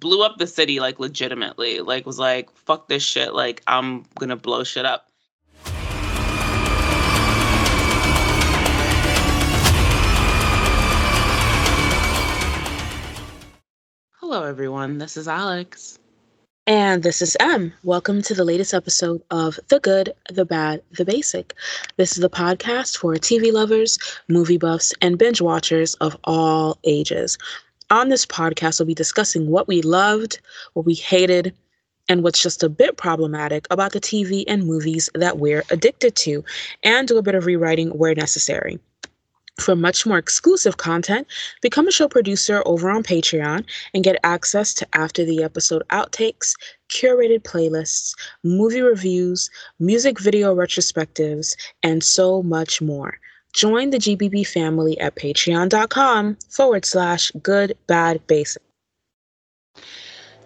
blew up the city like legitimately. Like was like, fuck this shit. Like I'm gonna blow shit up. Hello everyone, this is Alex. And this is M. Welcome to the latest episode of The Good, The Bad, The Basic. This is the podcast for TV lovers, movie buffs, and binge watchers of all ages. On this podcast, we'll be discussing what we loved, what we hated, and what's just a bit problematic about the TV and movies that we're addicted to, and do a bit of rewriting where necessary. For much more exclusive content, become a show producer over on Patreon and get access to after the episode outtakes, curated playlists, movie reviews, music video retrospectives, and so much more. Join the GBB family at patreon.com forward slash good bad basic.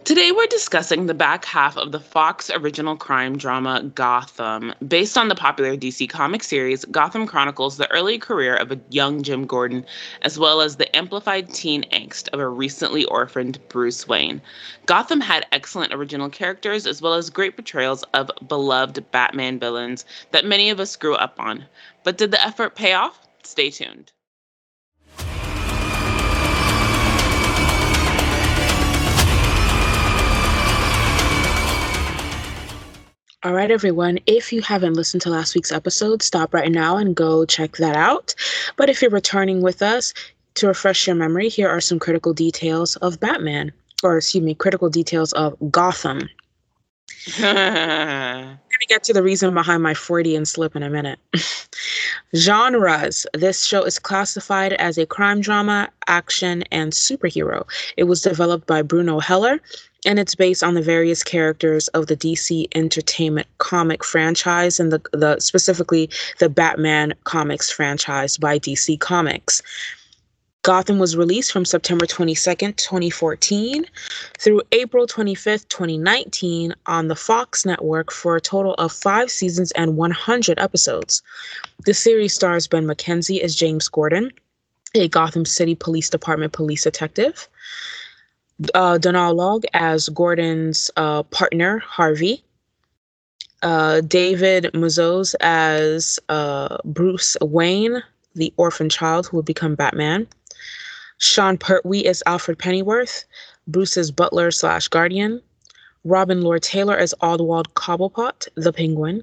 Today, we're discussing the back half of the Fox original crime drama Gotham. Based on the popular DC comic series, Gotham chronicles the early career of a young Jim Gordon, as well as the amplified teen angst of a recently orphaned Bruce Wayne. Gotham had excellent original characters, as well as great portrayals of beloved Batman villains that many of us grew up on. But did the effort pay off? Stay tuned. All right, everyone. If you haven't listened to last week's episode, stop right now and go check that out. But if you're returning with us, to refresh your memory, here are some critical details of Batman, or excuse me, critical details of Gotham. I'm to get to the reason behind my Freudian slip in a minute. Genres. This show is classified as a crime drama, action, and superhero. It was developed by Bruno Heller and it's based on the various characters of the DC Entertainment comic franchise and the, the specifically the Batman comics franchise by DC Comics. Gotham was released from September 22nd, 2014 through April 25th, 2019 on the Fox network for a total of 5 seasons and 100 episodes. The series stars Ben McKenzie as James Gordon, a Gotham City Police Department police detective uh, Donal Logue as Gordon's uh, partner, Harvey. Uh, David Mazouz as uh, Bruce Wayne, the orphan child who would become Batman. Sean Pertwee as Alfred Pennyworth, Bruce's butler slash guardian. Robin Lord Taylor as Oswald Cobblepot, the Penguin.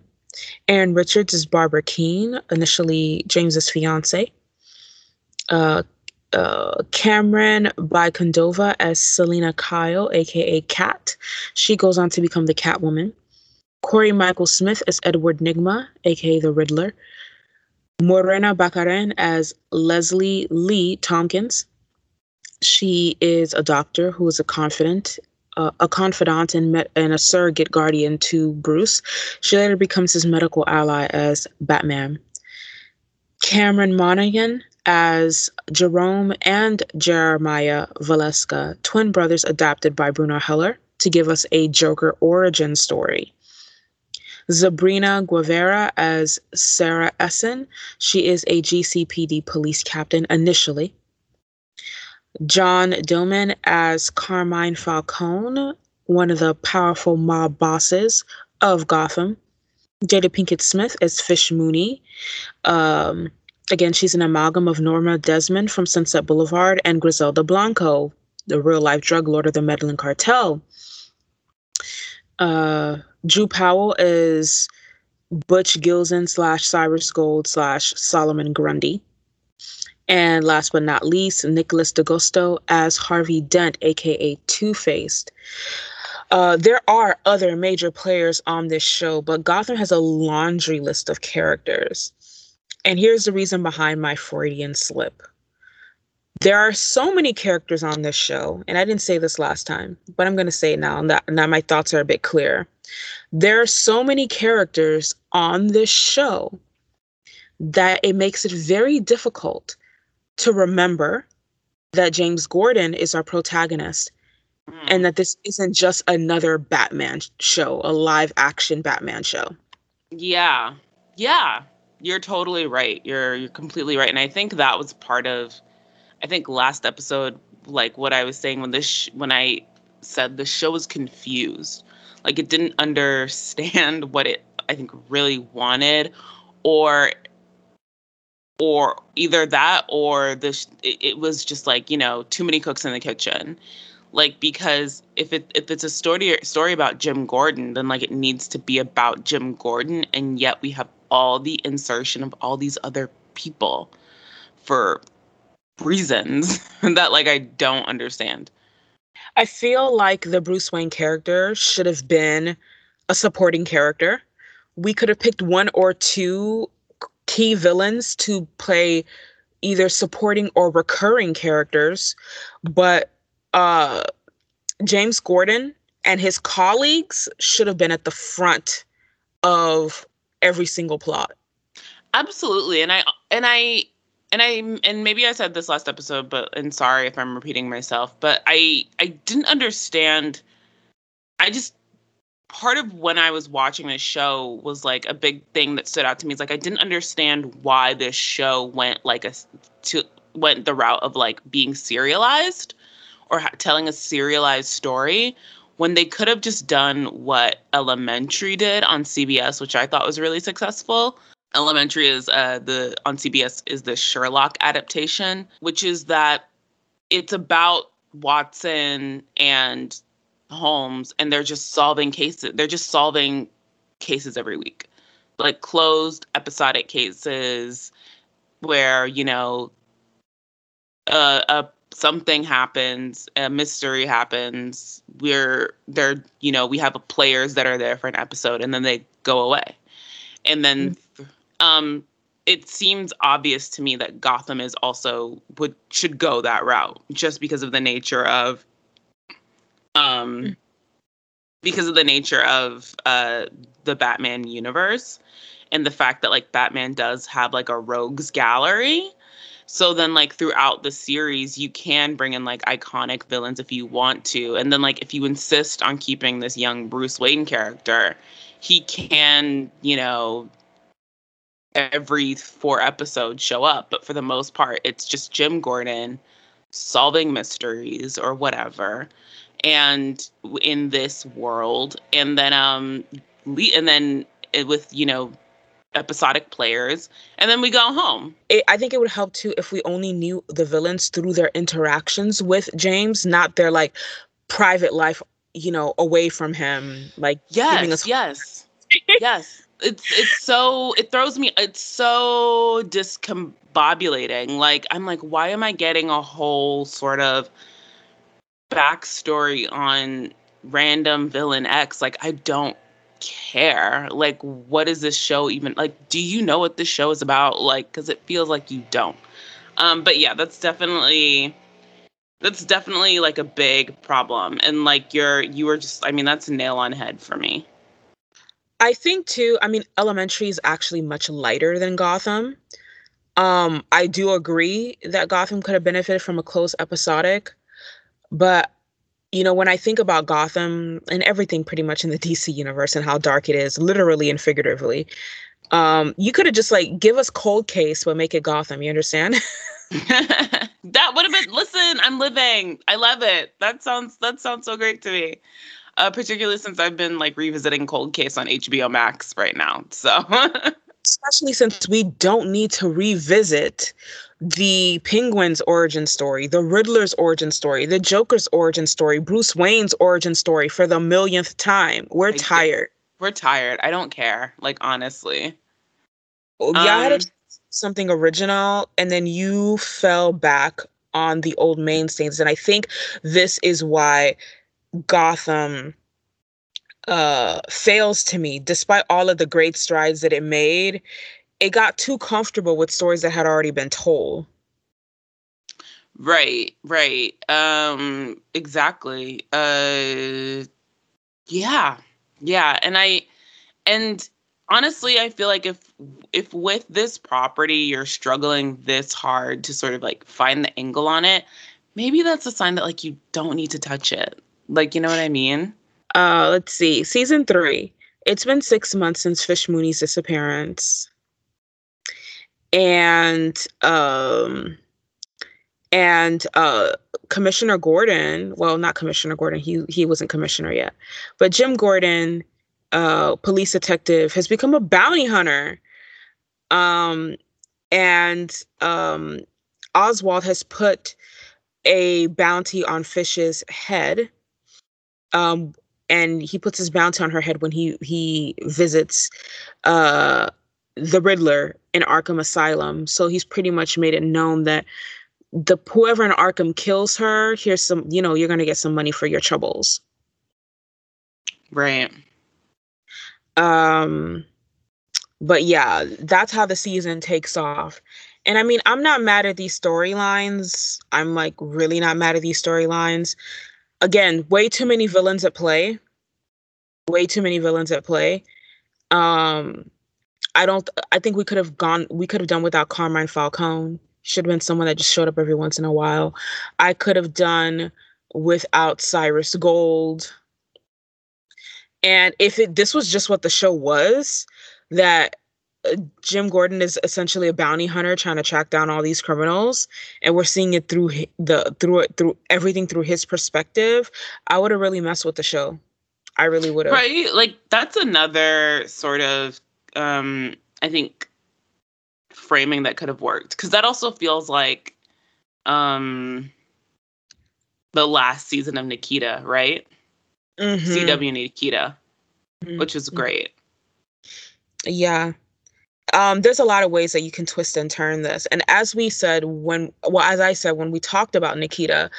Erin Richards as Barbara Kean, initially James's fiance. Uh, Camren Bicondova as Selina Kyle, aka Cat. She goes on to become the Catwoman. Cory Michael Smith as Edward Nygma, aka the Riddler. Morena Baccarin as Leslie Lee Thompkins. She is a doctor who is a confidant, uh, a confidant and, met, and a surrogate guardian to Bruce. She later becomes his medical ally as Batman. Cameron Monaghan as Jerome and Jeremiah Valeska, twin brothers adopted by Bruno Heller, to give us a Joker origin story. Zabryna Guevara as Sarah Essen. She is a GCPD police captain initially. John Dillman as Carmine Falcone, one of the powerful mob bosses of Gotham. Jada Pinkett Smith as Fish Mooney. Um, Again, she's an amalgam of Norma Desmond from Sunset Boulevard and Griselda Blanco, the real life drug lord of the Medellin cartel. Uh, Drew Powell is Butch Gilzean slash Cyrus Gold slash Solomon Grundy. And last but not least, Nicholas D'Agosto as Harvey Dent, aka Two Faced. Uh, there are other major players on this show, but Gotham has a laundry list of characters. And here's the reason behind my Freudian slip. There are so many characters on this show, and I didn't say this last time, but I'm going to say it now. That now my thoughts are a bit clear. There are so many characters on this show that it makes it very difficult to remember that James Gordon is our protagonist mm. and that this isn't just another Batman show, a live action Batman show. Yeah. Yeah you're totally right. You're you're completely right, and I think that was part of. I think last episode, like what I was saying when this sh- when I said, the show was confused. Like it didn't understand what it I think really wanted or or either that or this it, it was just like, you know, too many cooks in the kitchen like because if it if it's a story story about Jim Gordon, then like it needs to be about Jim Gordon, and yet we have all the insertion of all these other people for reasons that like I don't understand. I feel like the Bruce Wayne character should have been a supporting character. We could have picked one or two key villains to play either supporting or recurring characters, but uh, James Gordon and his colleagues should have been at the front of every single plot. Absolutely, and I and I and I and maybe I said this last episode, but and sorry if I'm repeating myself, but I I didn't understand. I just part of when I was watching this show was like a big thing that stood out to me. Is like I didn't understand why this show went like a to went the route of like being serialized or ha- telling a serialized story when they could have just done what Elementary did on CBS, which I thought was really successful. Elementary is uh, the on CBS is the Sherlock adaptation, which is that it's about Watson and Holmes, and they're just solving cases. They're just solving cases every week, like closed episodic cases where you know uh, a something happens, a mystery happens. We're there, you know, we have players that are there for an episode and then they go away. And then mm-hmm. um it seems obvious to me that Gotham is also would should go that route just because of the nature of um mm. because of the nature of uh the Batman universe and the fact that like Batman does have like a rogues gallery so then like throughout the series you can bring in like iconic villains if you want to. And then like if you insist on keeping this young Bruce Wayne character, he can, you know, every four episodes show up, but for the most part it's just Jim Gordon solving mysteries or whatever and in this world and then um and then with you know episodic players and then we go home. It, i think it would help too if we only knew the villains through their interactions with james not their like private life you know away from him like yes yes. Yes. It's it's so it throws me it's so discombobulating. Like i'm like why am i getting a whole sort of backstory on random villain x? Like i don't care. Like, what is this show even like? Do you know what this show is about? Like, because it feels like you don't. Um, but yeah, that's definitely that's definitely like a big problem. And like you're you were just I mean, that's a nail on head for me. I think too, I mean, elementary is actually much lighter than Gotham. Um, I do agree that Gotham could have benefited from a close episodic, but you know, when I think about Gotham and everything pretty much in the DC universe and how dark it is, literally and figuratively, um, you could have just like give us cold case but make it Gotham. You understand? that would have been listen, I'm living. I love it. That sounds that sounds so great to me. Uh, particularly since I've been like revisiting Cold Case on HBO Max right now. So especially since we don't need to revisit the Penguin's origin story, the Riddler's origin story, the Joker's origin story, Bruce Wayne's origin story for the millionth time. We're I tired. We're tired. I don't care. Like honestly. Oh, yeah, um, I had something original, and then you fell back on the old mainstays, and I think this is why Gotham uh fails to me despite all of the great strides that it made it got too comfortable with stories that had already been told. Right, right. Um exactly. Uh yeah. Yeah, and I and honestly, I feel like if if with this property you're struggling this hard to sort of like find the angle on it, maybe that's a sign that like you don't need to touch it. Like, you know what I mean? Uh, let's see. Season 3. It's been 6 months since Fish Mooney's disappearance and um and uh, Commissioner Gordon, well, not Commissioner Gordon, he he wasn't commissioner yet, but Jim Gordon, uh, police detective, has become a bounty hunter. Um, and um, Oswald has put a bounty on Fish's head. Um, and he puts his bounty on her head when he he visits uh, the Riddler in Arkham Asylum. So he's pretty much made it known that the whoever in Arkham kills her, here's some, you know, you're gonna get some money for your troubles. Right. Um but yeah, that's how the season takes off. And I mean, I'm not mad at these storylines. I'm like really not mad at these storylines. Again, way too many villains at play. Way too many villains at play. Um I don't I think we could have gone we could have done without Carmine Falcone. Should have been someone that just showed up every once in a while. I could have done without Cyrus Gold. And if it this was just what the show was, that uh, Jim Gordon is essentially a bounty hunter trying to track down all these criminals, and we're seeing it through the through it through everything through his perspective. I would have really messed with the show. I really would have. Right, like that's another sort of um I think framing that could have worked because that also feels like um the last season of Nikita, right? Mm-hmm. CW Nikita, mm-hmm. which is great. Yeah. Um, there's a lot of ways that you can twist and turn this. And as we said, when, well, as I said, when we talked about Nikita,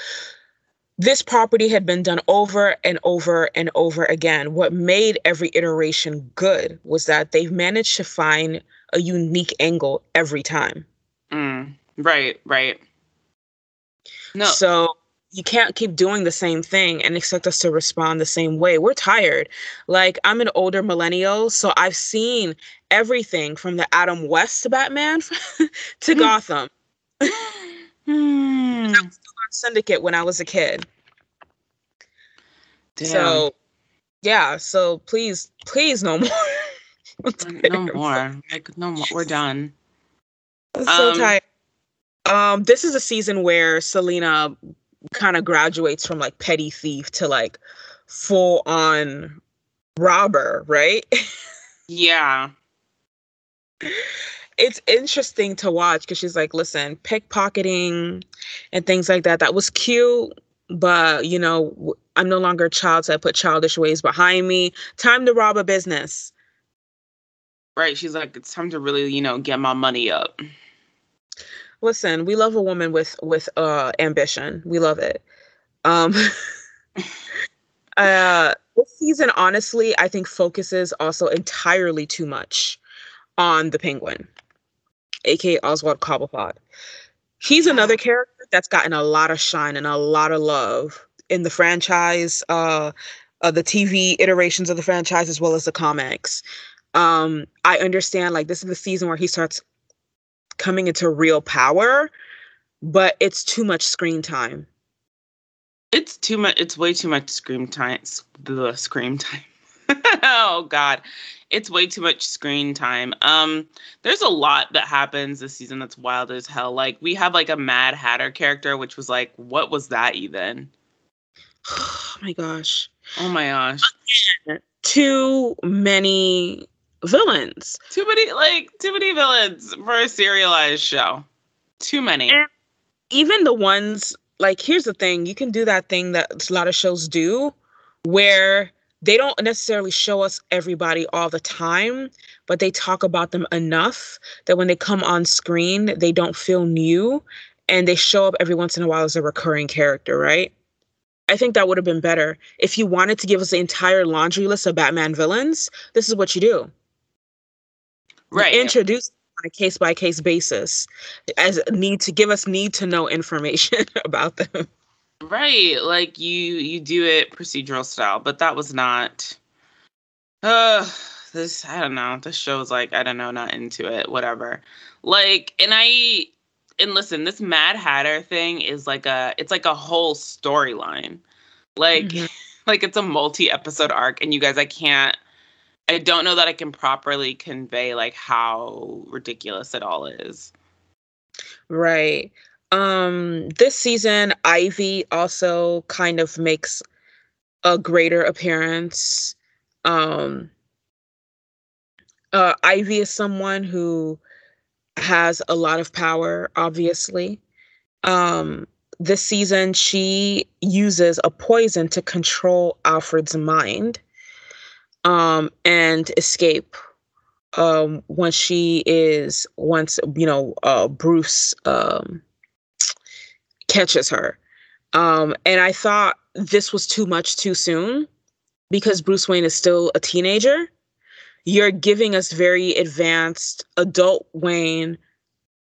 this property had been done over and over and over again. What made every iteration good was that they've managed to find a unique angle every time. Mm, right, right. No. So you can't keep doing the same thing and expect us to respond the same way. We're tired. Like I'm an older millennial, so I've seen everything from the Adam West Batman to hmm. Gotham. Hmm. I was still on Syndicate when I was a kid. Damn. So yeah, so please, please no more. no more. Like no more. We're done. I'm so um, tired. Um, this is a season where Selina kind of graduates from like petty thief to like full on robber, right? yeah. It's interesting to watch because she's like, listen, pickpocketing and things like that. That was cute, but you know, I'm no longer a child, so I put childish ways behind me. Time to rob a business. Right. She's like, it's time to really, you know, get my money up. Listen, we love a woman with with uh ambition. We love it. Um uh this season honestly I think focuses also entirely too much on the penguin, aka Oswald Cobblepot. He's another character that's gotten a lot of shine and a lot of love in the franchise, uh, uh the TV iterations of the franchise as well as the comics. Um, I understand like this is the season where he starts coming into real power, but it's too much screen time. It's too much. It's way too much screen time. The screen time. oh God, it's way too much screen time. Um, there's a lot that happens this season that's wild as hell. Like we have like a Mad Hatter character, which was like, what was that even? oh my gosh. Oh my gosh. Too many villains. Too many, like, too many villains for a serialized show. Too many. And even the ones, like, here's the thing you can do that thing that a lot of shows do where they don't necessarily show us everybody all the time, but they talk about them enough that when they come on screen, they don't feel new and they show up every once in a while as a recurring character, right? I think that would have been better. If you wanted to give us the entire laundry list of Batman villains, this is what you do right introduce on a case by case basis as need to give us need to know information about them right like you you do it procedural style but that was not uh this i don't know this show's like i don't know not into it whatever like and i and listen this mad hatter thing is like a it's like a whole storyline like mm-hmm. like it's a multi episode arc and you guys i can't I don't know that I can properly convey like how ridiculous it all is. Right. Um, this season, Ivy also kind of makes a greater appearance. Um, uh, Ivy is someone who has a lot of power, obviously. Um, this season, she uses a poison to control Alfred's mind um, and escape um, once she is, once, you know, uh, Bruce um, catches her. Um, and I thought this was too much too soon because Bruce Wayne is still a teenager. You're giving us very advanced adult Wayne,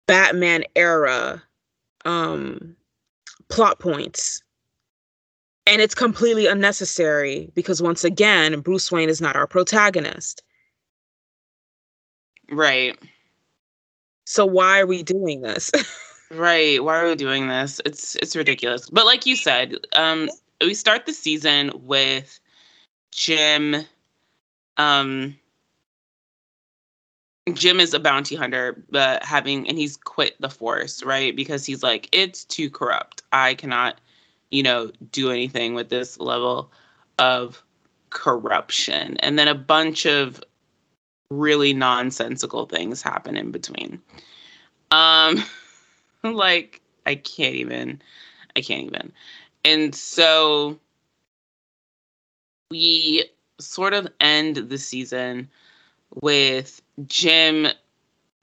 Batman era um, plot points. And it's completely unnecessary because once again, Bruce Wayne is not our protagonist. Right. So why are we doing this? right. Why are we doing this? It's it's ridiculous. But like you said, um we start the season with Jim um Jim is a bounty hunter, but having and he's quit the force, right? Because he's like, it's too corrupt. I cannot, you know, do anything with this level of corruption. And then a bunch of really nonsensical things happen in between. Um like I can't even I can't even. And so we sort of end the season with Jim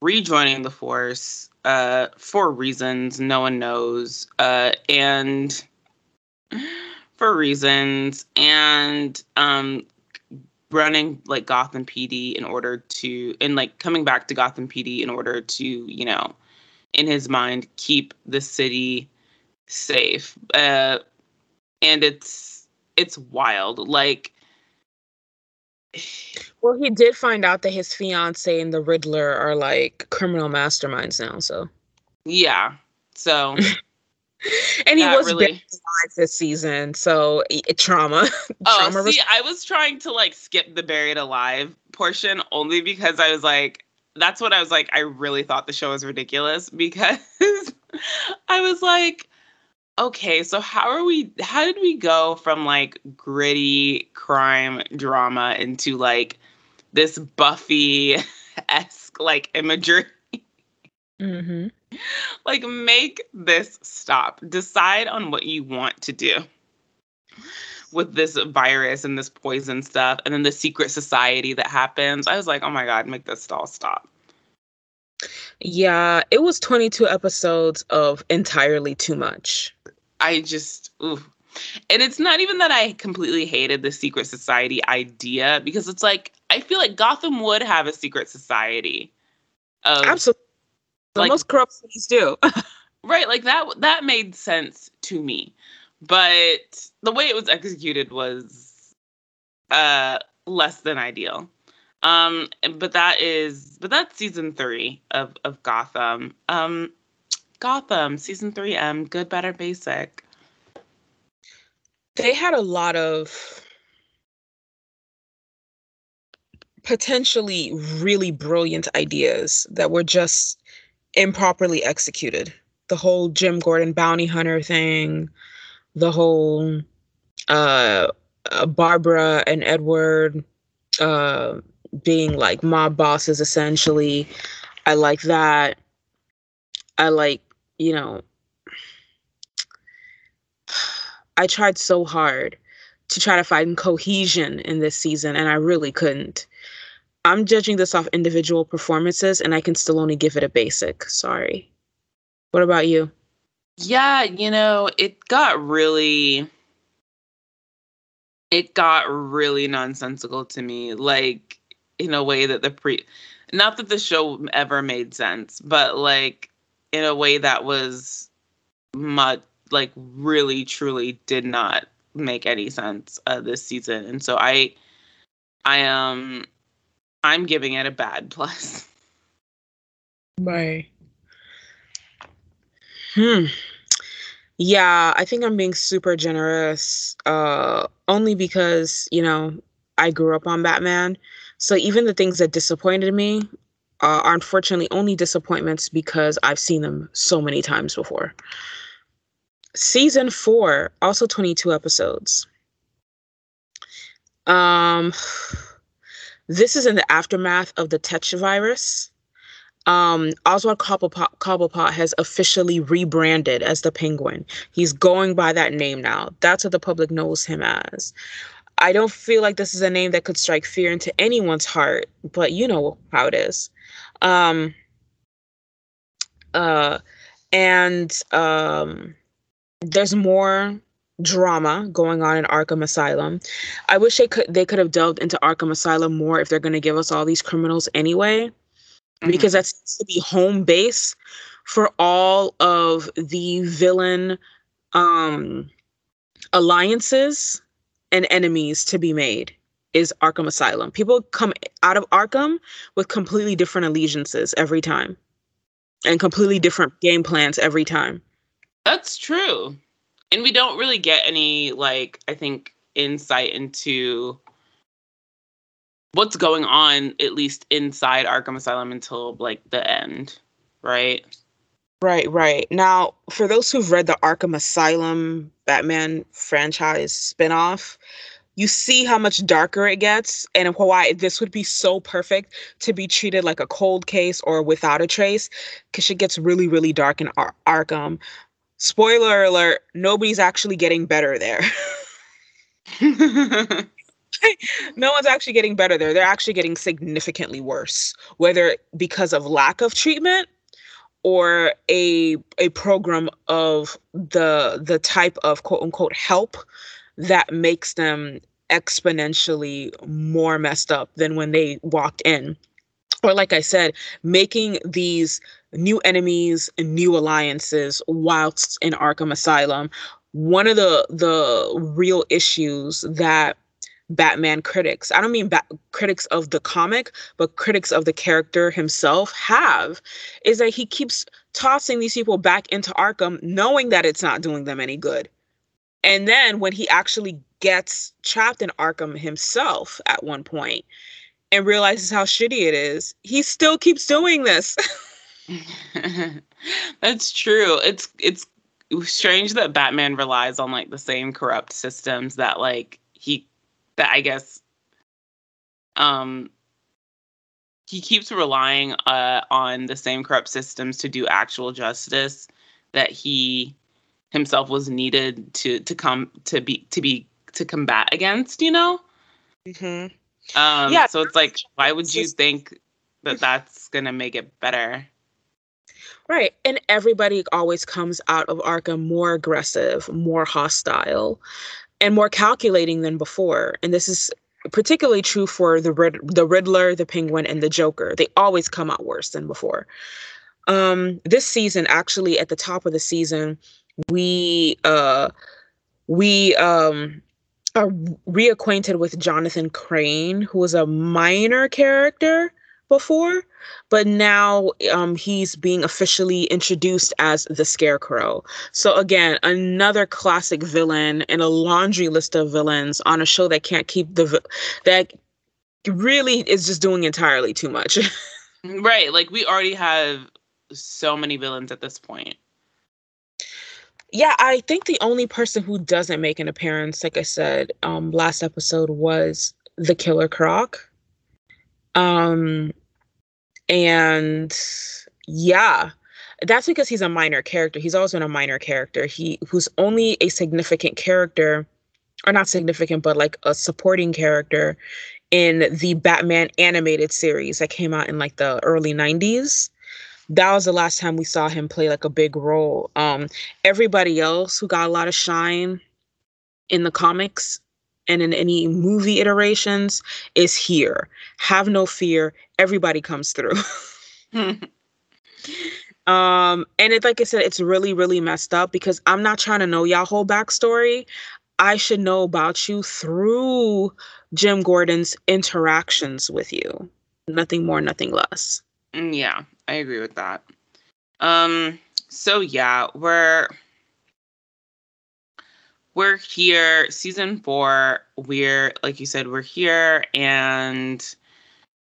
rejoining the Force uh, for reasons no one knows, uh, and for reasons, and um, running like Gotham PD in order to, and like coming back to Gotham PD in order to, you know, in his mind, keep the city safe. Uh, and it's it's wild. Like well, he did find out that his fiance and the Riddler are like criminal masterminds now. So yeah, so and he was really... alive this season, so it, trauma. Oh, trauma see, was... I was trying to like skip the buried alive portion only because I was like, that's what I was like. I really thought the show was ridiculous because I was like okay, so how are we how did we go from like gritty crime drama into like this Buffy esque like imagery? Mm-hmm. Like make this stop. Decide on what you want to do with this virus and this poison stuff and then the secret society that happens. I was like, oh my God, make this all stop. Yeah, it was 22 episodes of entirely too much. I just, ooh. And it's not even that I completely hated the secret society idea because it's like I feel like Gotham would have a secret society. Of, Absolutely. Like, most corrupt cities do. right, like that that made sense to me. But the way it was executed was uh less than ideal. Um, but that is, but that's season three of of Gotham. Um, Gotham season three. M good, better, basic. They had a lot of potentially really brilliant ideas that were just improperly executed. The whole Jim Gordon bounty hunter thing, the whole uh, uh Barbara and Edward uh being like mob bosses essentially. I like that. I like, you know, I tried so hard to try to find cohesion in this season and I really couldn't. I'm judging this off individual performances and I can still only give it a basic. Sorry. What about you? Yeah, you know, it got really it got really nonsensical to me. Like in a way that the pre not that the show ever made sense, but like in a way that was much like really truly did not make any sense uh, this season. And so I I um I'm giving it a bad plus. Bye. Hmm. Yeah, I think I'm being super generous. Uh only because, you know, I grew up on Batman so even the things that disappointed me, uh, are unfortunately only disappointments because I've seen them so many times before. Season four, also 22 episodes. Um, this is in the aftermath of the Tetch virus. Um, Oswald Cobblepot, Cobblepot has officially rebranded as the Penguin. He's going by that name now. That's what the public knows him as. I don't feel like this is a name that could strike fear into anyone's heart, but you know how it is. Um, uh, and um, there's more drama going on in Arkham Asylum. I wish they could they could have delved into Arkham Asylum more if they're going to give us all these criminals anyway, mm-hmm. because that's to be home base for all of the villain um alliances and enemies to be made is Arkham Asylum. People come out of Arkham with completely different allegiances every time and completely different game plans every time. That's true. And we don't really get any like I think insight into what's going on at least inside Arkham Asylum until like the end, right? Right, right. Now, for those who've read the Arkham Asylum Batman franchise spinoff, you see how much darker it gets and why this would be so perfect to be treated like a cold case or without a trace because it gets really really dark in Ar- arkham spoiler alert nobody's actually getting better there no one's actually getting better there they're actually getting significantly worse whether because of lack of treatment or a a program of the the type of quote unquote help that makes them exponentially more messed up than when they walked in. Or, like I said, making these new enemies and new alliances whilst in Arkham Asylum. One of the the real issues that Batman critics, I don't mean bat- critics of the comic, but critics of the character himself have, is that he keeps tossing these people back into Arkham knowing that it's not doing them any good. And then when he actually gets trapped in Arkham himself at one point and realizes how shitty it is, he still keeps doing this. That's true. It's it's strange that Batman relies on like the same corrupt systems that like he that I guess um he keeps relying uh on the same corrupt systems to do actual justice that he himself was needed to to come to be to be to combat against you know? Mm-hmm. um yeah so it's like why would you think that that's gonna make it better? Right and everybody always comes out of arkham more aggressive more hostile and more calculating than before. And this is particularly true for the Rid- the riddler the penguin and the joker. They always come out worse than before. Um this season actually at the top of the season we uh we um are reacquainted with Jonathan Crane, who was a minor character before, but now um, he's being officially introduced as the Scarecrow. So again, another classic villain in a laundry list of villains on a show that can't keep the that really is just doing entirely too much. right, like we already have so many villains at this point yeah, I think the only person who doesn't make an appearance, like I said, um, last episode was the Killer Croc. Um, and yeah, that's because he's a minor character. He's always been a minor character. He who's only a significant character, or not significant, but like a supporting character in the Batman animated series that came out in like the early 90s that was the last time we saw him play like a big role. Um, everybody else who got a lot of shine in the comics and in any movie iterations is here. Have no fear. Everybody comes through. um, and it, like I said, it's really, really messed up because I'm not trying to know y'all whole backstory. I should know about you through Jim Gordon's interactions with you. Nothing more, nothing less. Mm, yeah, I agree with that. Um, so yeah, we're we're here, season four. We're like you said, we're here, and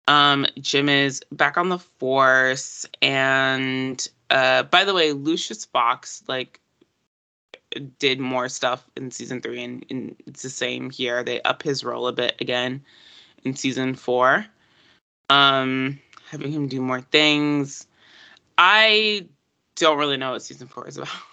Um, Jim is back on the force, and uh, by the way, Lucius Fox like did more stuff in season three, and, and it's the same here. They up his role a bit again in season four, um, having him do more things. I don't really know what season four is about.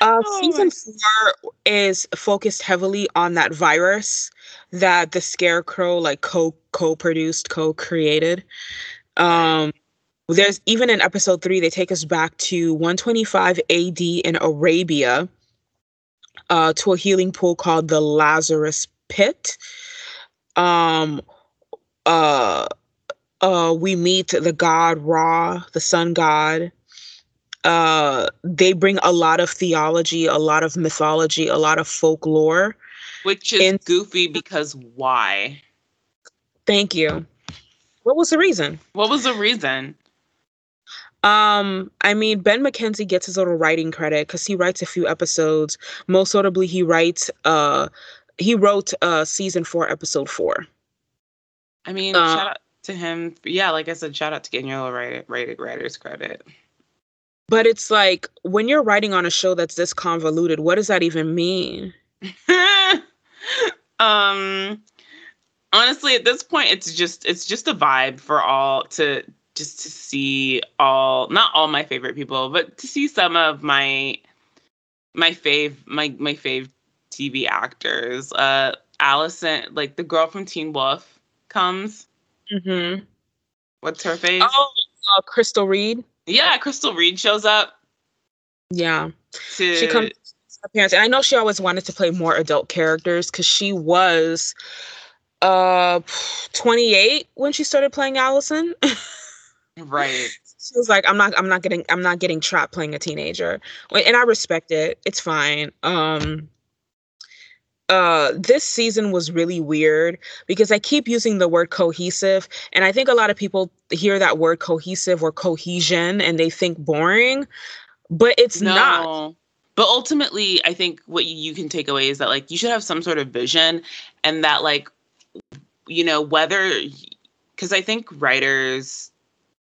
Uh, oh season four is focused heavily on that virus that the Scarecrow like co co produced, co created. Um, there's even in episode three, they take us back to 125 AD in Arabia, uh, to a healing pool called the Lazarus Pit. Um, uh, uh, we meet the god Ra, the sun god. Uh, they bring a lot of theology, a lot of mythology, a lot of folklore. Which is in- goofy because why? Thank you. What was the reason? What was the reason? Um, I mean, Ben McKenzie gets his little writing credit because he writes a few episodes. Most notably, he writes uh he wrote uh season four, episode four. I mean, uh, shout out to him. Yeah, like I said, shout out to getting your writer, writer, writer's credit. But it's like when you're writing on a show that's this convoluted, what does that even mean? um honestly at this point it's just it's just a vibe for all to just to see all not all my favorite people but to see some of my my fave my my fave tv actors. Uh allison like the girl from teen wolf comes. Mm-hmm. What's her face? Oh uh, crystal reed yeah crystal reed shows up yeah. to, she comes appearance and i know she always wanted to play more adult characters because she was uh 28 when she started playing allison. Right. She was like i'm not i'm not getting i'm not getting trapped playing a teenager. And i respect it. It's fine. Um uh this season was really weird because i keep using the word cohesive and i think a lot of people hear that word cohesive or cohesion and they think boring but it's no. not but ultimately i think what you can take away is that like you should have some sort of vision and that like you know whether because i think writers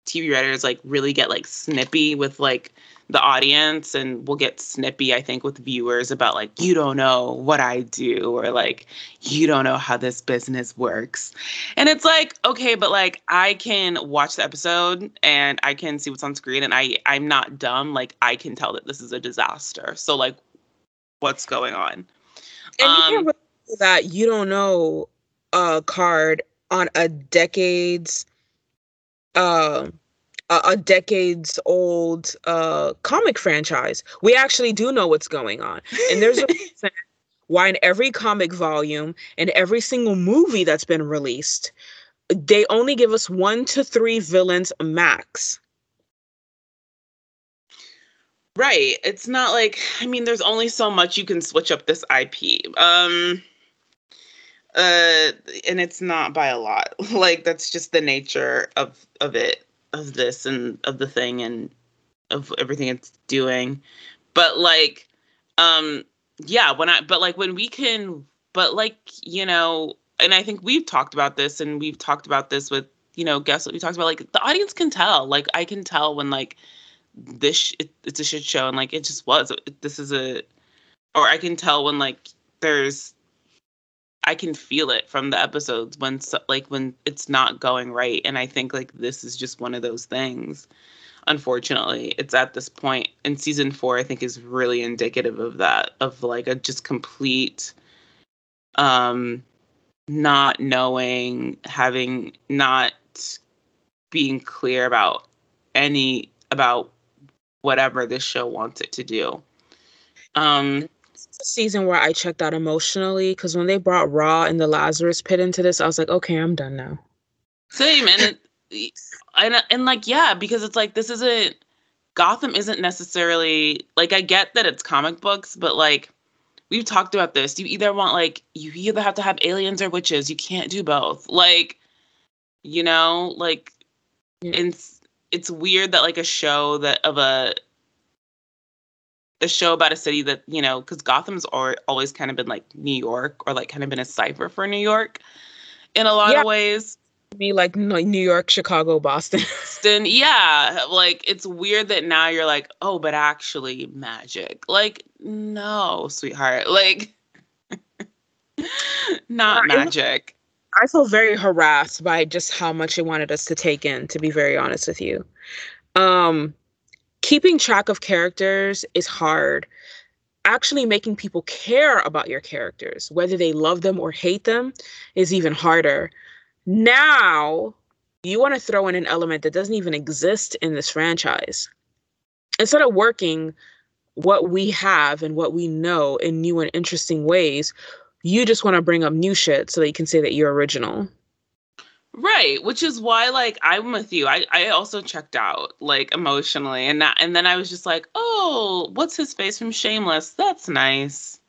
tv writers like really get like snippy with like the audience and we'll get snippy i think with viewers about like you don't know what i do or like you don't know how this business works. And it's like okay but like i can watch the episode and i can see what's on screen and i i'm not dumb. Like i can tell that this is a disaster. So like what's going on? And um, you can that you don't know a card on a decades uh a, a decades old uh, comic franchise. We actually do know what's going on. And there's a reason why in every comic volume and every single movie that's been released, they only give us one to three villains max. Right. It's not like I mean there's only so much you can switch up this IP. Um uh and it's not by a lot. like that's just the nature of of it of this and of the thing and of everything it's doing. But like, um, yeah, when I but like when we can but like, you know, and I think we've talked about this and we've talked about this with, you know, guess what we talked about like the audience can tell. Like I can tell when like this sh- it, it's a shit show and like it just was this is a or I can tell when like there's I can feel it from the episodes when like when it's not going right and I think like this is just one of those things. Unfortunately, it's at this point in season 4 I think is really indicative of that of like a just complete um not knowing, having not being clear about any about whatever this show wants it to do. Um season where I checked out emotionally because when they brought Ra and the Lazarus Pit into this, I was like, okay, I'm done now. Same, and it, and and like yeah, because it's like this isn't Gotham isn't necessarily like I get that it's comic books, but like we've talked about this. You either want like you either have to have aliens or witches. You can't do both. Like, you know, like yeah. it's it's weird that like a show that of a a show about a city that you know because gotham's always kind of been like new york or like kind of been a cipher for new york in a lot yeah. of ways be like New York, Chicago, Boston. Boston, yeah. Like it's weird that now you're like, oh, but actually magic. Like, no, sweetheart. Like, not magic. I feel very harassed by just how much it wanted us to take in, to be very honest with you. Um, keeping track of characters is hard. Actually, making people care about your characters, whether they love them or hate them, is even harder. Now, you want to throw in an element that doesn't even exist in this franchise. Instead of working what we have and what we know in new and interesting ways, you just want to bring up new shit so that you can say that you're original. Right, which is why like I'm with you. I I also checked out like emotionally and that, and then I was just like, "Oh, what's his face from Shameless? That's nice."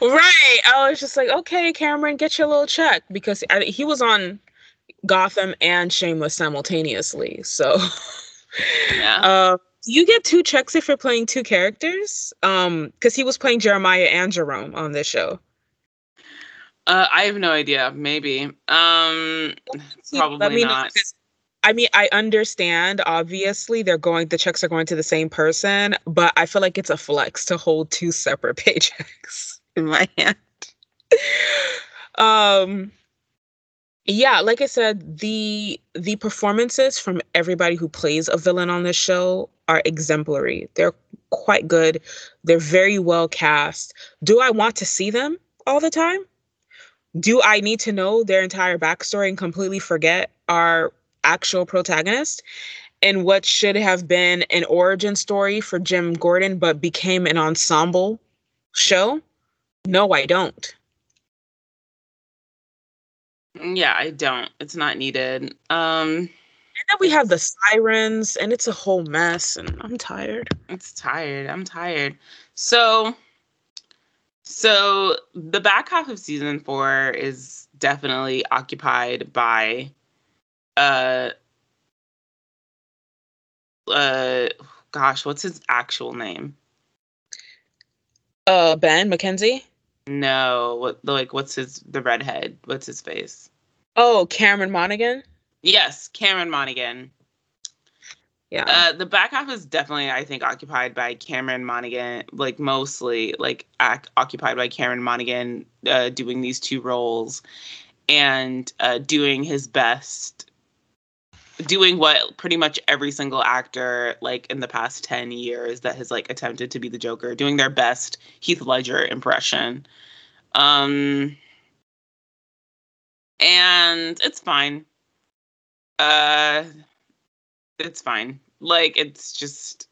Right. I was just like, "Okay, Cameron, get your little check because I, he was on Gotham and Shameless simultaneously." So Yeah. Uh, you get two checks if you're playing two characters? Um, because he was playing Jeremiah and Jerome on this show. Uh, I have no idea. Maybe. Um, probably not. I mean, I understand. Obviously, they're going. The checks are going to the same person, but I feel like it's a flex to hold two separate paychecks in my hand. um, yeah, like I said, the the performances from everybody who plays a villain on this show are exemplary. They're quite good. They're very well cast. Do I want to see them all the time? Do I need to know their entire backstory and completely forget our actual protagonist? And what should have been an origin story for Jim Gordon, but became an ensemble show? No, I don't. Yeah, I don't. It's not needed. Um and then we have the sirens and it's a whole mess and I'm tired. It's tired. I'm tired. So so the back half of season four is definitely occupied by uh uh gosh, what's his actual name? Uh Ben McKenzie? No, what like what's his the redhead? What's his face? Oh, Cameron Monaghan? Yes, Cameron Monaghan. Yeah. Uh, the back half is definitely, I think, occupied by Cameron Monaghan, like mostly like ac- occupied by Cameron Monaghan uh, doing these two roles and uh, doing his best, doing what pretty much every single actor like in the past 10 years that has like attempted to be the Joker, doing their best Heath Ledger impression. Um, and it's fine. Uh, it's fine. Like it's just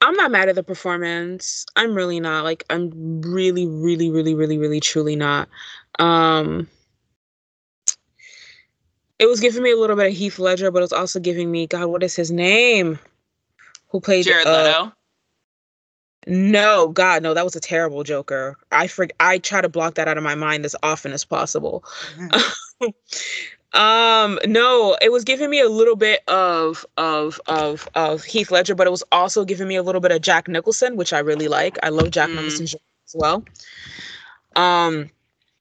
I'm not mad at the performance. I'm really not. Like I'm really really really really really truly not. Um it was giving me a little bit of Heath Ledger, but it was also giving me God, what is his name? Who played Jared uh, Leto? No, God, no, that was a terrible Joker. I for, I try to block that out of my mind as often as possible. Mm. Um, no, it was giving me a little bit of of of of Heath Ledger, but it was also giving me a little bit of Jack Nicholson, which I really like. I love Jack mm. Nicholson as well. Um,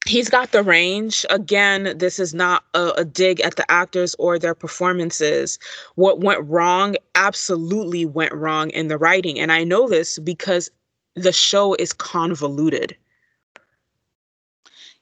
he's got the range. Again, this is not a, a dig at the actors or their performances. What went wrong absolutely went wrong in the writing, and I know this because the show is convoluted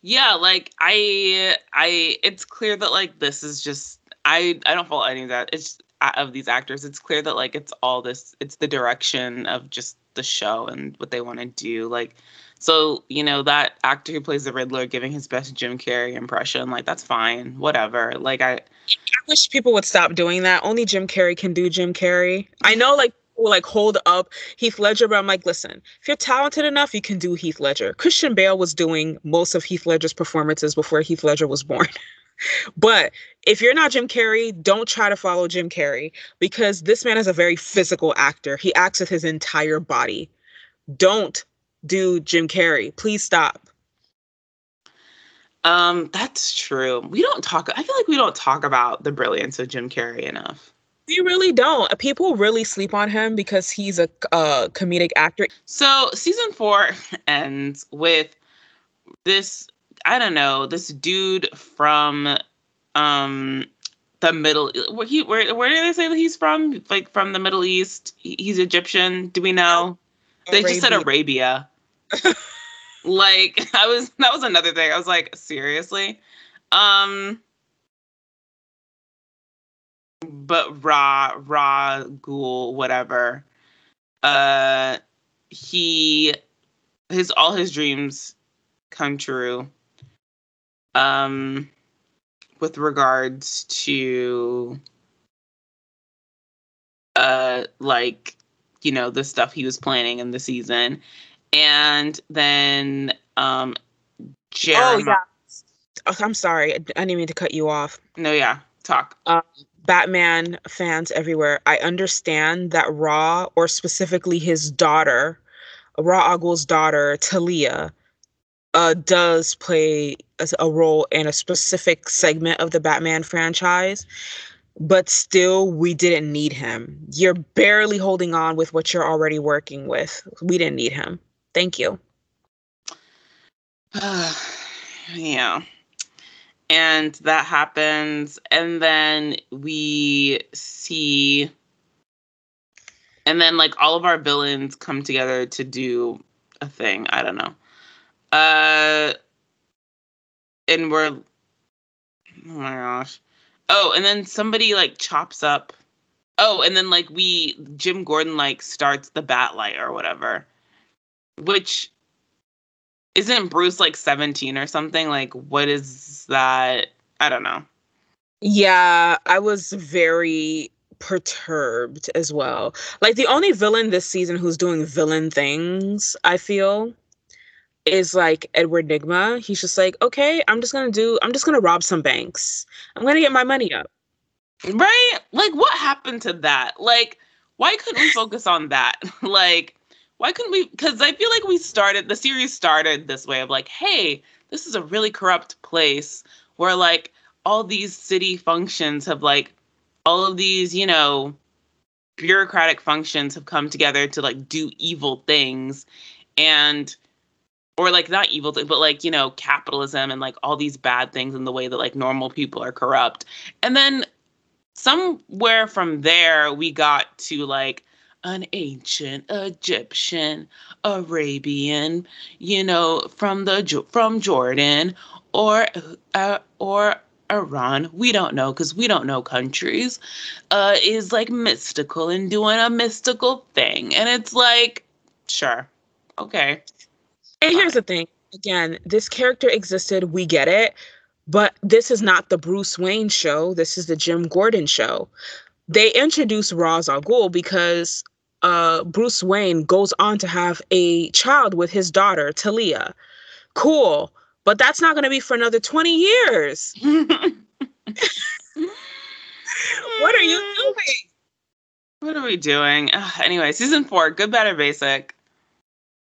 yeah like i i it's clear that like this is just i i don't follow any of that it's uh, of these actors it's clear that like it's all this it's the direction of just the show and what they want to do like so you know that actor who plays the riddler giving his best jim carrey impression like that's fine whatever like i I wish people would stop doing that. Only Jim Carrey can do Jim Carrey. I know, like like hold up Heath Ledger, but I'm like, listen, if you're talented enough, you can do Heath Ledger. Christian Bale was doing most of Heath Ledger's performances before Heath Ledger was born. but if you're not Jim Carrey, don't try to follow Jim Carrey because this man is a very physical actor. He acts with his entire body. Don't do Jim Carrey. Please stop. Um, that's true. We don't talk I feel like we don't talk about the brilliance of Jim Carrey enough. We really don't. People really sleep on him because he's a uh, comedic actor. So season four ends with this. I don't know this dude from um the middle where he where where do they say that he's from? Like from the Middle East. He's Egyptian. Do we know? They just said Arabia. like I was that was another thing. I was like, seriously? Um but Ra Ra Ghul, whatever. Uh he his all his dreams come true. Um with regards to uh like you know the stuff he was planning in the season and then um Jeremiah. oh yeah i'm sorry i didn't mean to cut you off no yeah talk uh, batman fans everywhere i understand that Ra or specifically his daughter Ra Al Ghul's daughter talia uh, does play a, a role in a specific segment of the Batman franchise, but still, we didn't need him. You're barely holding on with what you're already working with. We didn't need him. Thank you. yeah. And that happens. And then we see. And then, like, all of our villains come together to do a thing. I don't know. Uh, and we're oh my gosh. Oh, and then somebody like chops up. Oh, and then like we Jim Gordon like starts the bat light or whatever. Which isn't Bruce like 17 or something? Like what is that? I don't know. Yeah, I was very perturbed as well. Like the only villain this season who's doing villain things, I feel, is like Edward Nygma. He's just like, okay, I'm just gonna do, I'm just gonna rob some banks. I'm gonna get my money up. Right? Like, what happened to that? Like, why couldn't we focus on that? like, why couldn't we? Because I feel like we started, the series started this way of like, hey, this is a really corrupt place where like all these city functions have like, all of these, you know, bureaucratic functions have come together to like do evil things. And or like not evil things, but like you know capitalism and like all these bad things in the way that like normal people are corrupt and then somewhere from there we got to like an ancient egyptian arabian you know from the from jordan or uh, or Iran, we don't know because we don't know countries, uh, is like mystical and doing a mystical thing. And it's like, sure, okay. And here's the thing again, this character existed, we get it, but this is not the Bruce Wayne show. This is the Jim Gordon show. They introduce Ra's al Ghul because uh, Bruce Wayne goes on to have a child with his daughter, Talia. Cool. But that's not going to be for another 20 years. what are you doing? What are we doing? Ugh, anyway, season four, good, better, basic.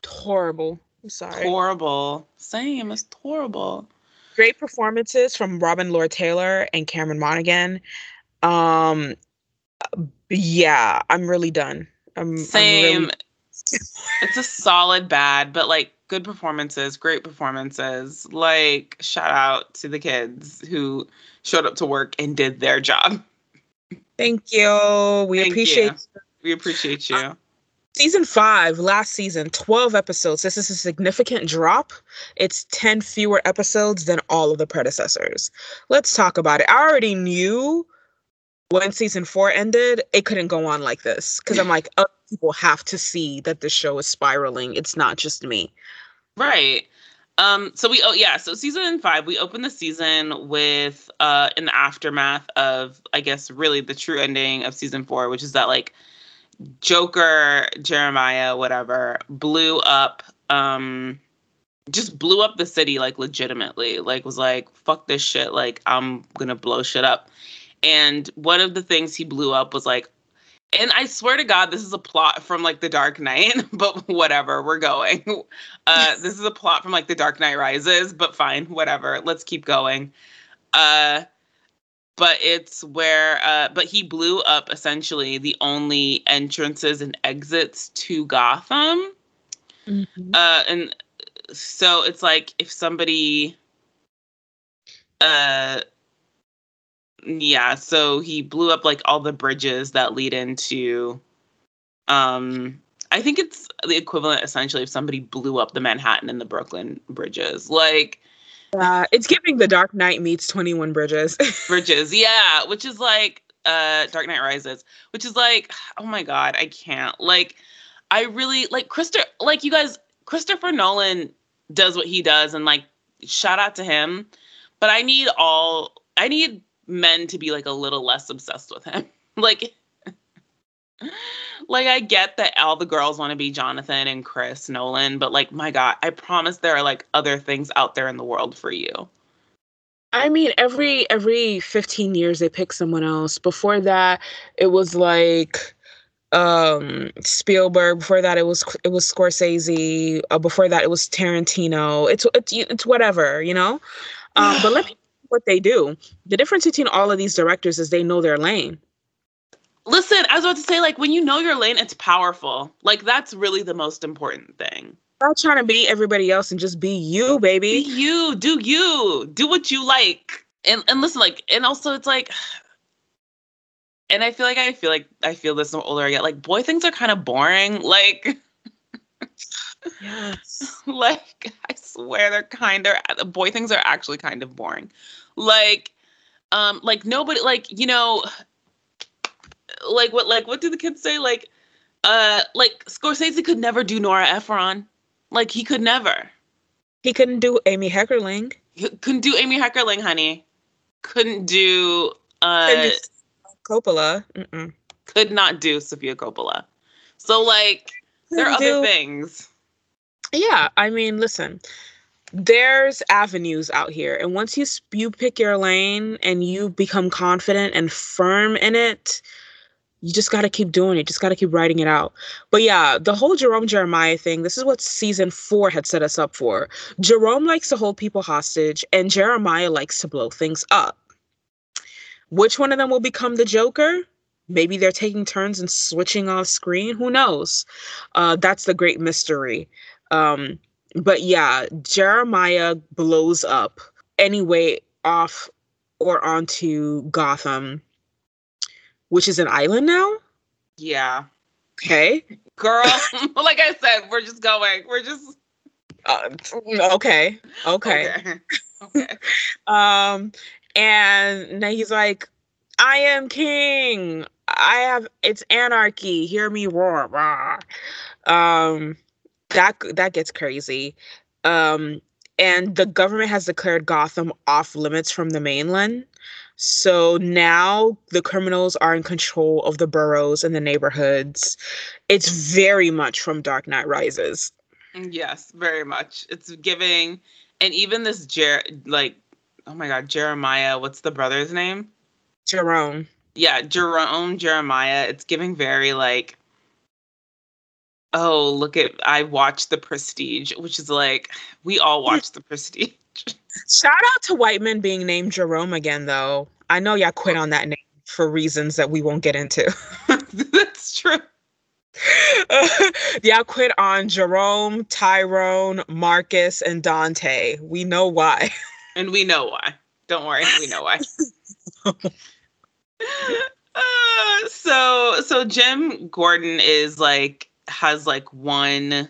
Horrible. I'm sorry. Horrible. Same. It's horrible. Great performances from Robin Lord Taylor and Cameron Monaghan. Um, yeah, I'm really done. I'm same. I'm really... it's a solid bad, but like good performances, great performances. Like shout out to the kids who showed up to work and did their job. Thank you. We Thank appreciate you. We appreciate you. Uh, Season five, last season, 12 episodes. This is a significant drop. It's 10 fewer episodes than all of the predecessors. Let's talk about it. I already knew when season four ended, it couldn't go on like this. Because I'm like, other people have to see that the show is spiraling. It's not just me. Right. Um, so we oh yeah, so season five, we open the season with uh in the aftermath of I guess really the true ending of season four, which is that like Joker, Jeremiah, whatever, blew up um just blew up the city like legitimately. Like was like, fuck this shit, like I'm gonna blow shit up. And one of the things he blew up was like and I swear to God, this is a plot from like The Dark Knight, but whatever, we're going. Uh, this is a plot from like The Dark Knight Rises, but fine, whatever. Let's keep going. Uh, but it's where uh but he blew up essentially the only entrances and exits to Gotham. Mm-hmm. Uh and so it's like if somebody uh yeah, so he blew up like all the bridges that lead into um I think it's the equivalent essentially if somebody blew up the Manhattan and the Brooklyn bridges. Like uh, it's giving the Dark Knight meets 21 Bridges. bridges, yeah, which is like uh Dark Knight Rises, which is like oh my god, I can't. Like I really like Christopher like you guys Christopher Nolan does what he does and like shout out to him. But I need all I need men to be like a little less obsessed with him. like like I get that all the girls want to be Jonathan and Chris Nolan, but like my god, I promise there are like other things out there in the world for you. I mean, every every 15 years they pick someone else. Before that, it was like um Spielberg. Before that, it was it was Scorsese. Uh, before that, it was Tarantino. It's it's it's whatever, you know. Um, but let me what they do. The difference between all of these directors is they know their lane. Listen, I was about to say, like, when you know your lane, it's powerful. Like, that's really the most important thing. Stop trying to be everybody else and just be you, baby. Be you, do you, do what you like. And and listen, like, and also it's like, and I feel like I feel like I feel this the older I get. Like, boy things are kind of boring. Like, yes, like I swear they're kind of boy things are actually kind of boring. Like, um, like nobody, like you know, like what like what do the kids say? Like uh like Scorsese could never do Nora Ephron. Like he could never. He couldn't do Amy Heckerling. He couldn't do Amy Heckerling, honey. Couldn't do uh Coppola. Mm-mm. Could not do Sofia Coppola. So like there are do... other things. Yeah, I mean, listen there's avenues out here and once you you pick your lane and you become confident and firm in it you just got to keep doing it. Just got to keep writing it out. But yeah, the whole Jerome Jeremiah thing, this is what season four had set us up for. Jerome likes to hold people hostage, and Jeremiah likes to blow things up. Which one of them will become the Joker? Maybe they're taking turns and switching off screen. Who knows? Uh, that's the great mystery. Um, but yeah, Jeremiah blows up anyway off or onto Gotham which is an island now. Yeah. Okay. Girl, like I said, we're just going. We're just. Uh, okay. Okay. Okay. okay. um, and now he's like, "I am king. I have. It's anarchy. Hear me roar." Rah. Um, that that gets crazy. Um, and the government has declared Gotham off limits from the mainland. So now the criminals are in control of the boroughs and the neighborhoods. It's very much from Dark Knight Rises. Yes, very much. It's giving, and even this Jer like, oh my God, Jeremiah. What's the brother's name? Jerome. Yeah, Jerome Jeremiah. It's giving very like, oh look at I watched The Prestige, which is like we all watched The Prestige. Shout out to white men being named Jerome again, though. I know y'all quit on that name for reasons that we won't get into. That's true. Uh, y'all quit on Jerome, Tyrone, Marcus, and Dante. We know why. And we know why. Don't worry, we know why. uh, so so Jim Gordon is like has like one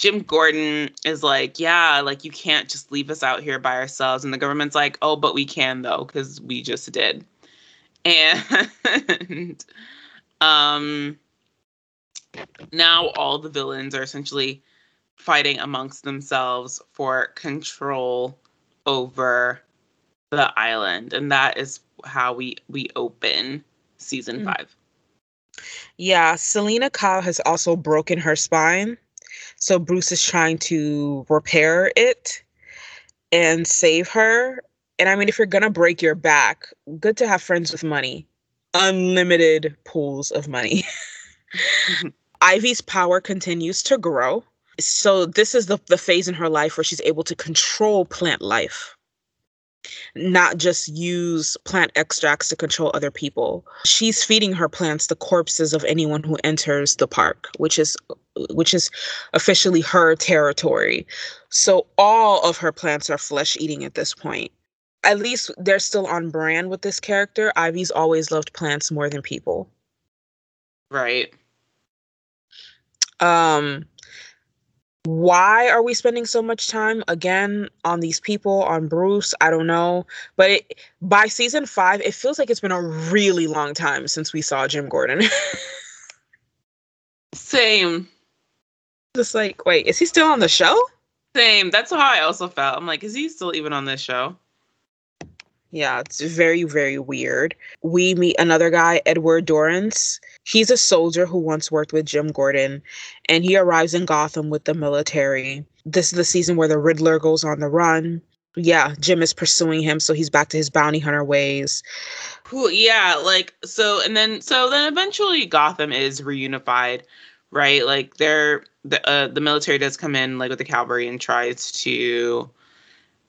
Jim Gordon is like, yeah, like you can't just leave us out here by ourselves. And the government's like, oh, but we can though, because we just did. And um, now all the villains are essentially fighting amongst themselves for control over the island. And that is how we we open season mm-hmm. five. Yeah, Selina Kyle has also broken her spine. So Bruce is trying to repair it and save her. And I mean, if you're gonna break your back, good to have friends with money, unlimited pools of money. Mm-hmm. Ivy's power continues to grow. So this is the, the phase in her life where she's able to control plant life not just use plant extracts to control other people. She's feeding her plants the corpses of anyone who enters the park, which is which is officially her territory. So all of her plants are flesh eating at this point. at least they're still on brand with this character. Ivy's always loved plants more than people. Right. Um why are we spending so much time again on these people on Bruce? I don't know, but it, by season 5 it feels like it's been a really long time since we saw Jim Gordon. Same. Just like, wait, is he still on the show? Same. That's how I also felt. I'm like, is he still even on this show? Yeah, it's very, very weird. We meet another guy, Edward Dorrance. He's a soldier who once worked with Jim Gordon, and he arrives in Gotham with the military. This is the season where the Riddler goes on the run. Yeah, Jim is pursuing him, so he's back to his bounty hunter ways. Who, yeah, like so, and then so then eventually Gotham is reunified, right? Like they're the uh, the military does come in like with the cavalry and tries to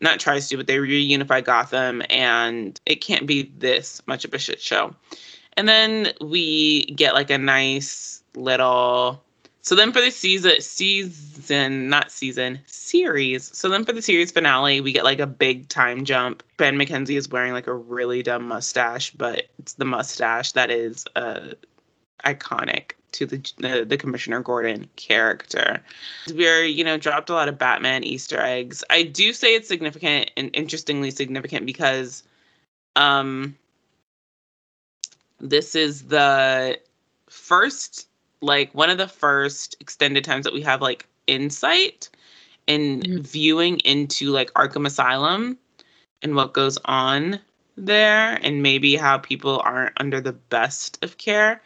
not tries to, but they reunify Gotham, and it can't be this much of a shit show. And then we get like a nice little. So then for the season, season, not season, series. So then for the series finale, we get like a big time jump. Ben McKenzie is wearing like a really dumb mustache, but it's the mustache that is uh, iconic to the, the, the Commissioner Gordon character. We're you know dropped a lot of Batman Easter eggs. I do say it's significant and interestingly significant because, um, this is the first like one of the first extended times that we have like insight in mm-hmm. viewing into like Arkham Asylum and what goes on there and maybe how people aren't under the best of care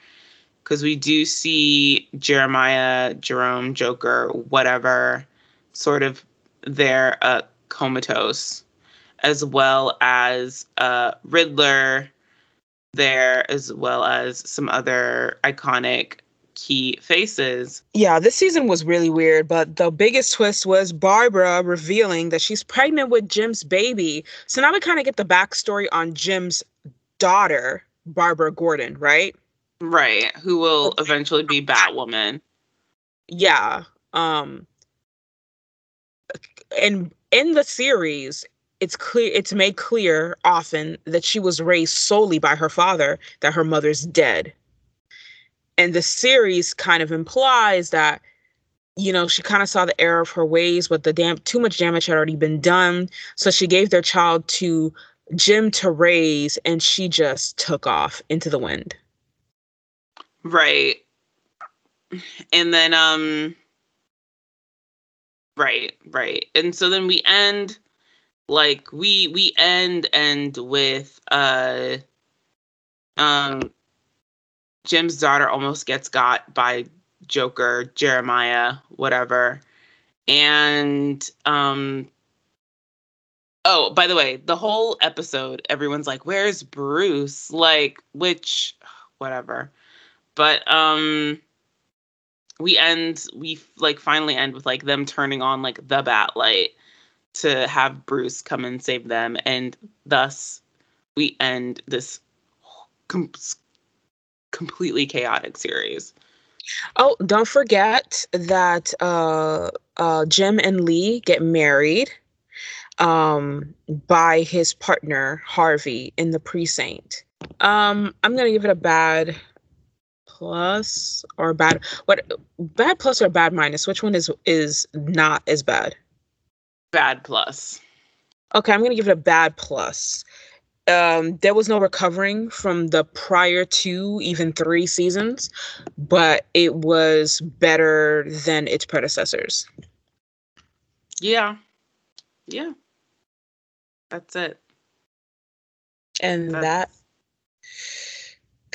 because we do see Jeremiah, Jerome, Joker, whatever, sort of there uh, comatose, as well as uh, Riddler there, as well as some other iconic key faces. Yeah, this season was really weird, but the biggest twist was Barbara revealing that she's pregnant with Jim's baby. So now we kind of get the backstory on Jim's daughter, Barbara Gordon, right? Right, who will eventually be Batwoman. Yeah. Um and in the series, it's clear it's made clear often that she was raised solely by her father, that her mother's dead. And the series kind of implies that you know, she kind of saw the error of her ways, but the damn too much damage had already been done. So she gave their child to Jim to raise, and she just took off into the wind. Right. And then um right, right. And so then we end like we we end end with uh um Jim's daughter almost gets got by Joker, Jeremiah, whatever. And um oh, by the way, the whole episode everyone's like where's Bruce? Like which whatever. But um we end we like finally end with like them turning on like the bat light to have Bruce come and save them and thus we end this com- completely chaotic series. Oh, don't forget that uh, uh, Jim and Lee get married um, by his partner Harvey in the precinct. Um, I'm gonna give it a bad plus or bad what bad plus or bad minus? Which one is is not as bad? Bad plus. Okay i'm gonna give it a bad plus. Um there was no recovering from the prior two even three seasons but it was better than its predecessors. Yeah. Yeah. That's it. And that's- that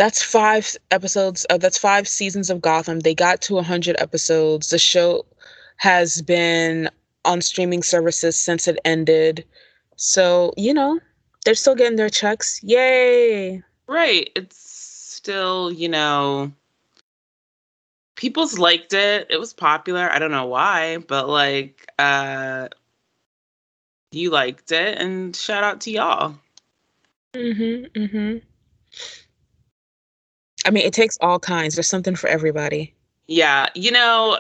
that's five episodes uh, that's five seasons of gotham. They got to 100 episodes. The show has been on streaming services since it ended. So you know they're still getting their checks. Yay! Right. It's still you know people's liked it. It was popular. I don't know why but like uh you liked it and shout out to y'all. Mm-hmm mm-hmm I mean, it takes all kinds. There's something for everybody. Yeah, you know,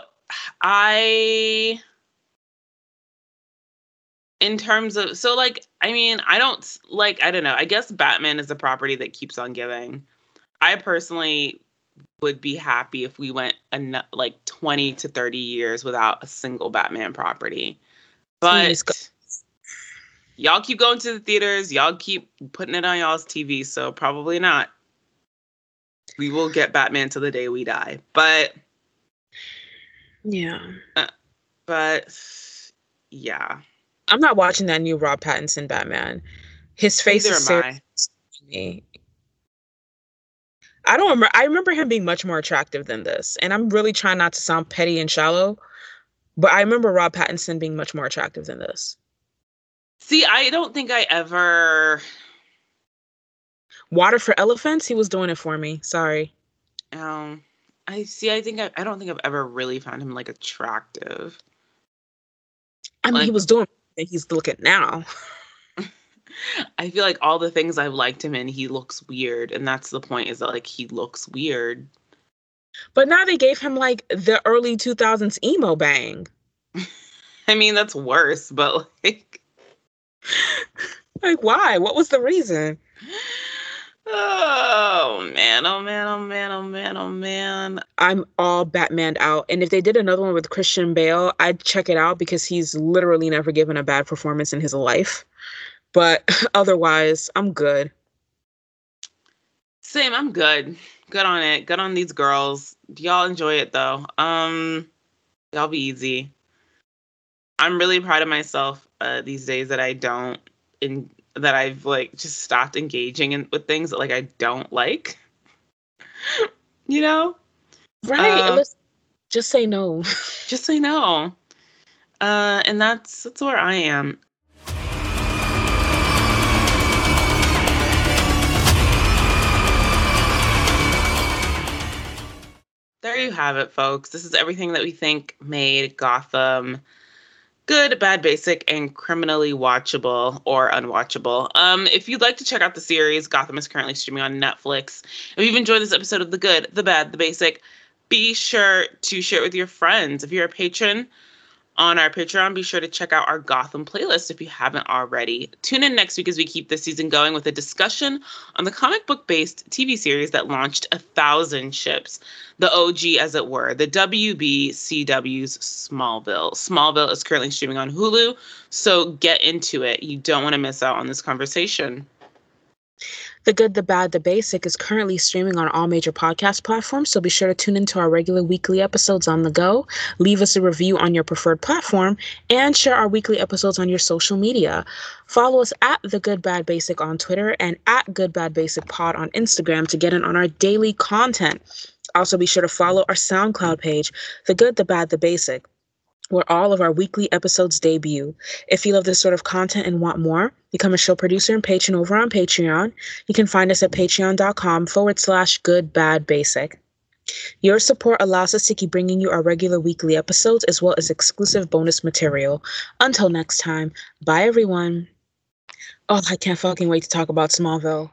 I in terms of so like I mean I don't like I don't know I guess Batman is a property that keeps on giving. I personally would be happy if we went an- like 20 to 30 years without a single Batman property. But y'all keep going to the theaters, y'all keep putting it on y'all's TV, so probably not. We will get Batman to the day we die. But yeah. Uh, but yeah. I'm not watching that new Rob Pattinson Batman. His face Neither is serious me. I don't remember. I remember him being much more attractive than this, and I'm really trying not to sound petty and shallow, but I remember Rob Pattinson being much more attractive than this. See, I don't think I ever. Water for elephants. He was doing it for me. Sorry. Um, I see. I think I, I don't think I've ever really found him like attractive. I mean, like, he was doing that he's looking now. I feel like all the things I've liked him in, he looks weird, and that's the point. Is that like he looks weird? But now they gave him like the early two thousands emo bang. I mean, that's worse, but like, like why? What was the reason? Oh man, oh man, oh man, oh man, oh man. I'm all Batman out. And if they did another one with Christian Bale, I'd check it out because he's literally never given a bad performance in his life. But otherwise, I'm good. Same, I'm good. Good on it. Good on these girls. Y'all enjoy it though. Um y'all be easy. I'm really proud of myself uh, these days that I don't in that I've like just stopped engaging in with things that like I don't like. you know? Right. Um, just say no. just say no. Uh and that's that's where I am. There you have it, folks. This is everything that we think made Gotham good, bad, basic, and criminally watchable or unwatchable. Um, if you'd like to check out the series, Gotham is currently streaming on Netflix. If you've enjoyed this episode of The Good, The Bad, The Basic, be sure to share it with your friends. If you're a patron, on our Patreon. Be sure to check out our Gotham playlist if you haven't already. Tune in next week as we keep this season going with a discussion on the comic book based TV series that launched a thousand ships, the OG, as it were, the WBCW's Smallville. Smallville is currently streaming on Hulu, so get into it. You don't want to miss out on this conversation. The Good, the Bad, the Basic is currently streaming on all major podcast platforms, so be sure to tune into our regular weekly episodes on the go. Leave us a review on your preferred platform and share our weekly episodes on your social media. Follow us at The Good, Bad, Basic on Twitter and at Good, Bad, Basic Pod on Instagram to get in on our daily content. Also, be sure to follow our SoundCloud page, The Good, the Bad, the Basic where all of our weekly episodes debut. If you love this sort of content and want more, become a show producer and patron over on Patreon. You can find us at patreon.com forward slash good bad basic. Your support allows us to keep bringing you our regular weekly episodes as well as exclusive bonus material. Until next time, bye everyone. Oh, I can't fucking wait to talk about Smallville.